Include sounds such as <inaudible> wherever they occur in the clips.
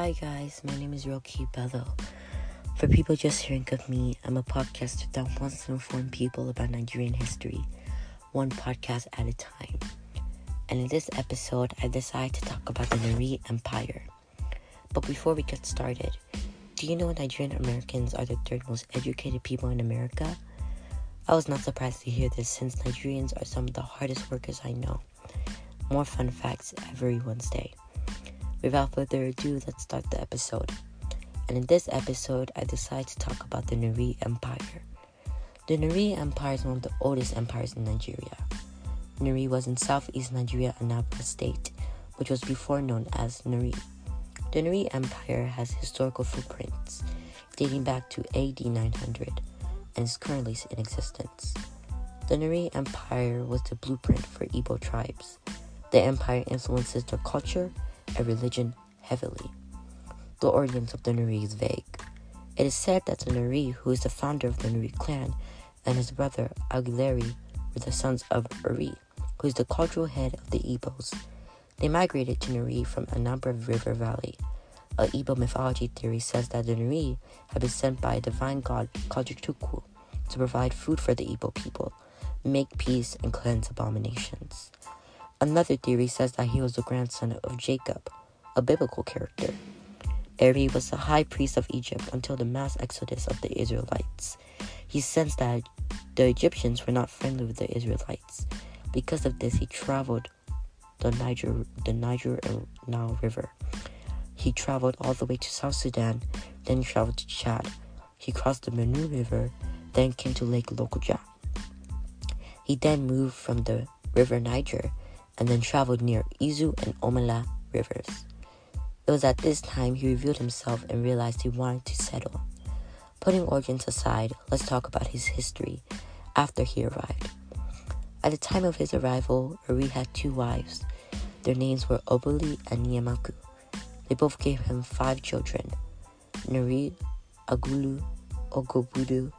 Hi guys, my name is Roki Bello. For people just hearing of me, I'm a podcaster that wants to inform people about Nigerian history, one podcast at a time. And in this episode, I decided to talk about the Nri Empire. But before we get started, do you know Nigerian Americans are the third most educated people in America? I was not surprised to hear this since Nigerians are some of the hardest workers I know. More fun facts every Wednesday. Without further ado, let's start the episode. And in this episode, I decide to talk about the Nri Empire. The Nri Empire is one of the oldest empires in Nigeria. Nri was in southeast Nigeria, Anambra State, which was before known as Nri. The Nri Empire has historical footprints dating back to AD 900 and is currently in existence. The Nri Empire was the blueprint for Igbo tribes. The empire influences their culture and religion heavily. The origins of the Nri is vague. It is said that the Nri, who is the founder of the Nri clan, and his brother Aguleri were the sons of Uri, who is the cultural head of the Igbos. They migrated to Nri from Anambra River Valley. A Igbo mythology theory says that the Nri had been sent by a divine god called Kajutukwu to provide food for the Igbo people, make peace, and cleanse abominations. Another theory says that he was the grandson of Jacob, a biblical character. Eri was the high priest of Egypt until the mass exodus of the Israelites. He sensed that the Egyptians were not friendly with the Israelites. Because of this, he traveled the Niger, the Niger and Nile River. He traveled all the way to South Sudan, then traveled to Chad. He crossed the Benue River, then came to Lake Lokoja. He then moved from the River Niger and then traveled near Izu and Omala rivers. It was at this time he revealed himself and realized he wanted to settle. Putting origins aside, let's talk about his history after he arrived. At the time of his arrival, Uri had two wives. Their names were Oboli and Niamaku. They both gave him five children Nuri, Agulu, Ogobudu,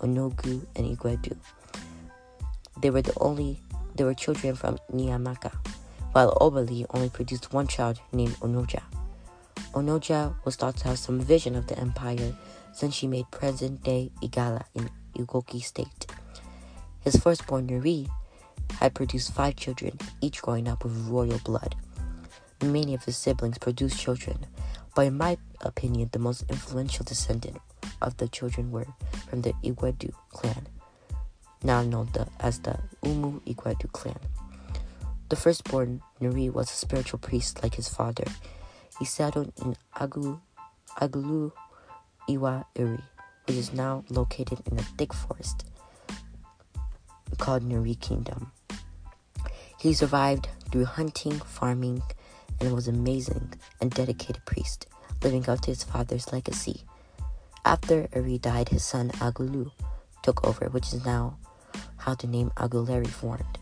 Onogu, and Igwedu. They were the only they were children from Niamaka, while Obali only produced one child named Onoja. Onoja was thought to have some vision of the empire since she made present day Igala in Ugoki state. His firstborn Nuri had produced five children, each growing up with royal blood. Many of his siblings produced children, but in my opinion, the most influential descendant of the children were from the Igwedu clan now known as the Umu Igwedu clan. The firstborn, Nuri, was a spiritual priest like his father. He settled in Agu, Agulu Iwa Iri, which is now located in a thick forest called Nuri Kingdom. He survived through hunting, farming, and was an amazing and dedicated priest, living up to his father's legacy. After Eri died, his son Agulu took over, which is now how the name Aguleri formed.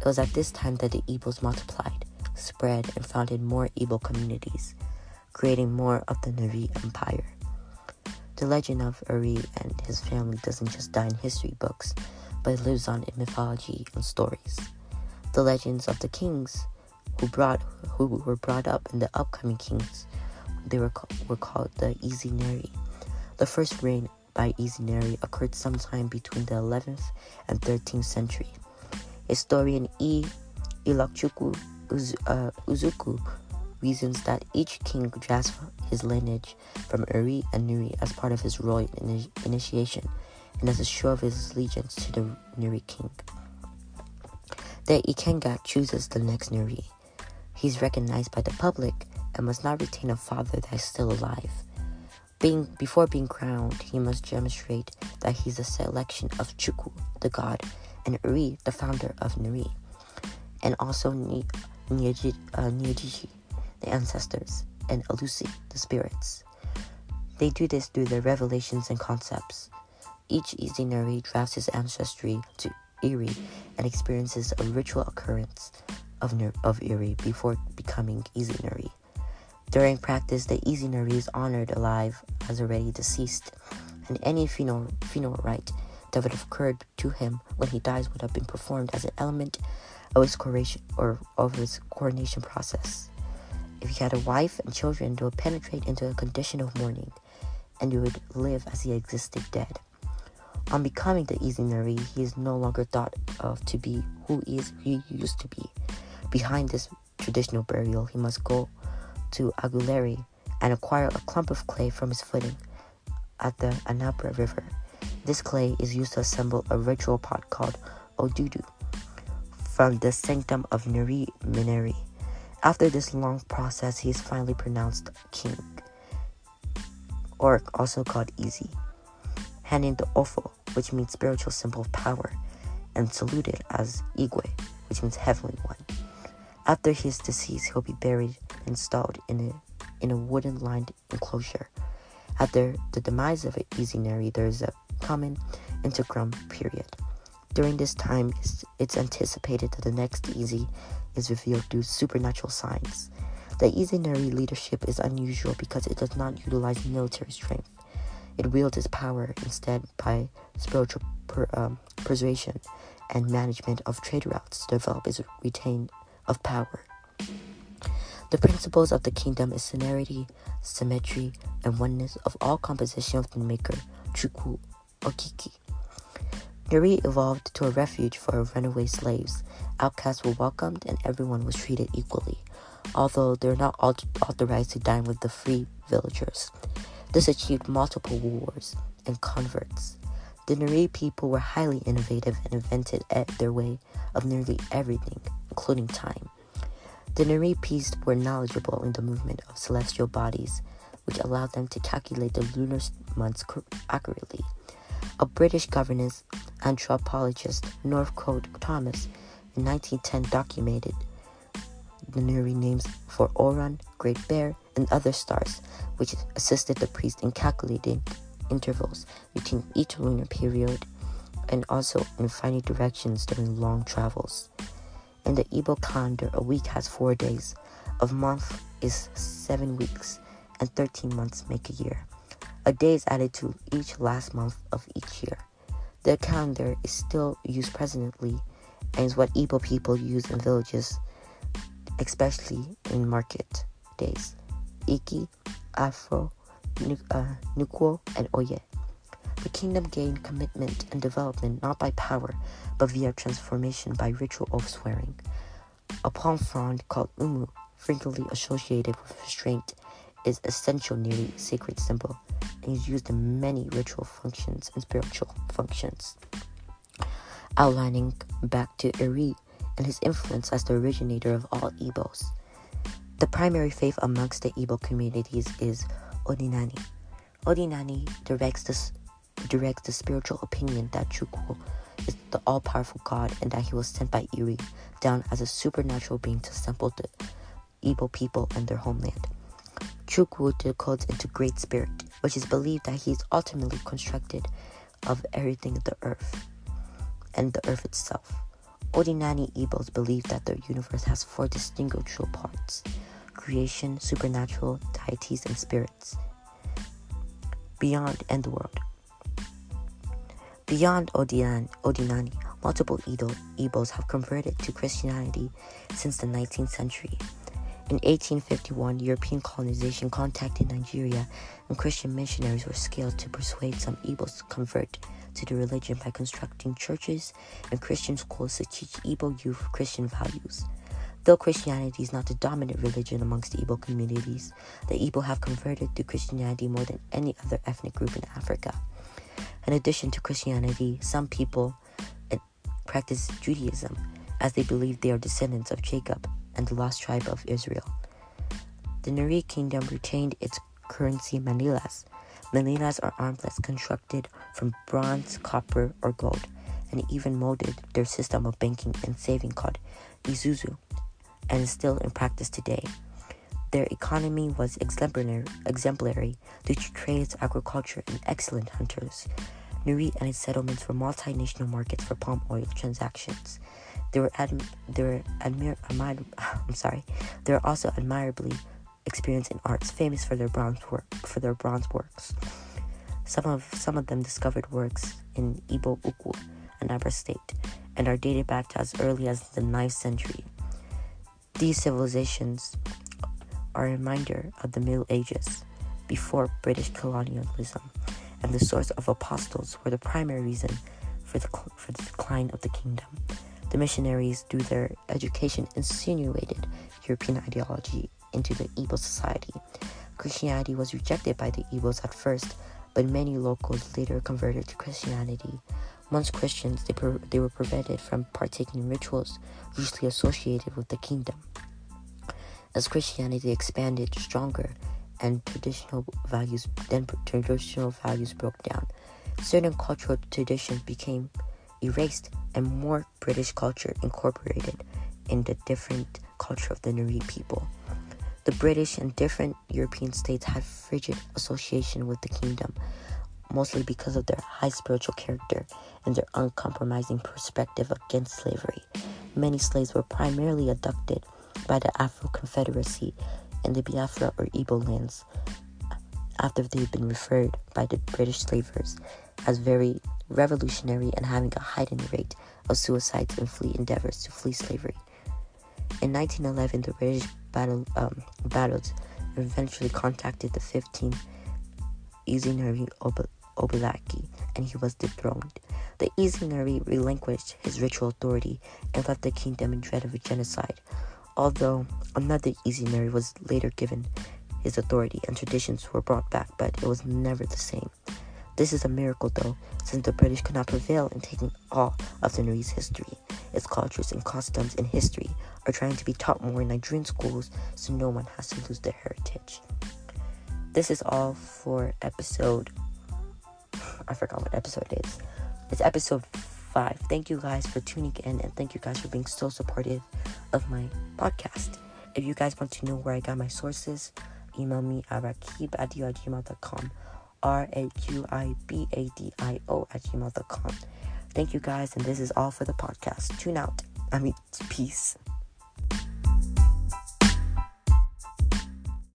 It was at this time that the Igbos multiplied, spread, and founded more Igbo communities, creating more of the Nari Empire. The legend of Uri and his family doesn't just die in history books, but it lives on in mythology and stories. The legends of the kings who brought who were brought up in the upcoming kings, they were were called the Izineri. The first reign by Izineri occurred sometime between the 11th and 13th century. Historian E. Ilokchukwu Uz- uh, Uzuku reasons that each king draws his lineage from Uri and Nuri as part of his royal in- initiation and as a show of his allegiance to the Nuri king. The Ikenga chooses the next Nuri. He is recognized by the public and must not retain a father that is still alive. Being, before being crowned, he must demonstrate that he's a selection of Chukwu, the god, and Uri, the founder of Nuri, and also Nyejishi, uh, the ancestors, and Alusi, the spirits. They do this through their revelations and concepts. Each Izinari drafts his ancestry to Iri and experiences a ritual occurrence of, of Iri before becoming Izinari. During practice, the Izinari is honored alive as already deceased, and any funeral, funeral rite that would have occurred to him when he dies would have been performed as an element of his coronation or of his coronation process. If he had a wife and children, they would penetrate into a condition of mourning, and he would live as he existed dead. On becoming the Izanari, he is no longer thought of to be who is he used to be. Behind this traditional burial, he must go to Aguleri and acquire a clump of clay from his footing at the Anambra River. This clay is used to assemble a ritual pot called Odudu from the sanctum of Nuri Mineri. After this long process, he is finally pronounced king, or also called Eze, handing the Ofo, which means spiritual symbol of power, and saluted as Igwe, which means heavenly one. After his decease, he'll be buried installed in a in a wooden lined enclosure. After the demise of Izinari, there is a common intergrum period. During this time, it's anticipated that the next Eze is revealed through supernatural signs. The Izanari leadership is unusual because it does not utilize military strength. It wields its power instead by spiritual per, um, persuasion and management of trade routes to develop its retain of power. The principles of the kingdom is scenerity, symmetry, and oneness of all composition of the maker, Chuku Okiki. Nuri evolved to a refuge for runaway slaves. Outcasts were welcomed and everyone was treated equally, although they were not authorized to dine with the free villagers. This achieved multiple wars and converts. The Nuri people were highly innovative and invented their way of nearly everything, including time. The priests were knowledgeable in the movement of celestial bodies, which allowed them to calculate the lunar months accurately. A British governess anthropologist, Northcote Thomas, in 1910 documented the Nuri names for Orion, Great Bear, and other stars, which assisted the priest in calculating intervals between each lunar period and also in finding directions during long travels. In the Igbo calendar, a week has four days, a month is seven weeks, and 13 months make a year. A day is added to each last month of each year. The calendar is still used presently and is what Igbo people use in villages, especially in market days. Iki, Afro, Nukuo, uh, and Oye. The kingdom gained commitment and development not by power, but via transformation by ritual oath swearing. A palm frond called Umu, frequently associated with restraint, is essential nearly sacred symbol and is used in many ritual functions and spiritual functions. Outlining back to Eri and his influence as the originator of all Igbos. The primary faith amongst the Igbo communities is Odinani. Odinani directs the, directs the spiritual opinion that Chukwu is the all powerful God and that he was sent by Iri down as a supernatural being to sample the Igbo people and their homeland. Chukwu decodes into Great Spirit, which is believed that he is ultimately constructed of everything in the earth and the earth itself. Odinani Igbos believe that the universe has four distinguishable parts creation, supernatural, deities, and spirits. Beyond and the world. Beyond Odinani, multiple Igbos have converted to Christianity since the 19th century. In 1851, European colonization contacted Nigeria, and Christian missionaries were scaled to persuade some Igbos to convert to the religion by constructing churches and Christian schools to teach Igbo youth Christian values. Though Christianity is not the dominant religion amongst the Igbo communities, the Igbo have converted to Christianity more than any other ethnic group in Africa. In addition to Christianity, some people eh, practice Judaism as they believe they are descendants of Jacob and the lost tribe of Israel. The Nuri kingdom retained its currency manillas. Manillas are armlets constructed from bronze, copper, or gold, and even molded their system of banking and saving called Isusu, and is still in practice today. Their economy was exemplary, due to trades, agriculture, and excellent hunters. Nuri and its settlements were multinational markets for palm oil transactions. They were they were admir- admired- <laughs> I'm sorry. They were also admirably experienced in arts, famous for their bronze work for their bronze works. Some of some of them discovered works in Ibo Ukwu, Anambra State, and are dated back to as early as the 9th century. These civilizations are a reminder of the Middle Ages, before British colonialism, and the source of apostles were the primary reason for the, for the decline of the kingdom. The missionaries, through their education, insinuated European ideology into the Igbo society. Christianity was rejected by the Igbos at first, but many locals later converted to Christianity. Once Christians, they, per- they were prevented from partaking in rituals usually associated with the kingdom. As Christianity expanded stronger and traditional values then traditional values broke down, certain cultural traditions became erased and more British culture incorporated in the different culture of the Nari people. The British and different European states had frigid association with the kingdom, mostly because of their high spiritual character and their uncompromising perspective against slavery. Many slaves were primarily abducted by the Aro Confederacy in the Biafra or Igbo lands after they had been referred by the British slavers as very revolutionary and having a heightened rate of suicides and fleet endeavors to flee slavery. In 1911, the British battle, um, battled and eventually contacted the 15th Izinari Ob- and he was dethroned. The Izinari relinquished his ritual authority and left the kingdom in dread of a genocide, although another Izinari was later given his authority and traditions were brought back, but it was never the same. This is a miracle, though, since the British could not prevail in taking all of the Nari's history. Its cultures and customs and history are trying to be taught more in Nigerian schools so no one has to lose their heritage. This is all for episode. I forgot what episode it is. It's episode 5. Thank you guys for tuning in and thank you guys for being so supportive of my podcast. If you guys want to know where I got my sources, email me at raqibadio@gmail.com. R A Q I B A D I O at gmail.com. Thank you guys, and this is all for the podcast. Tune out. I mean, peace.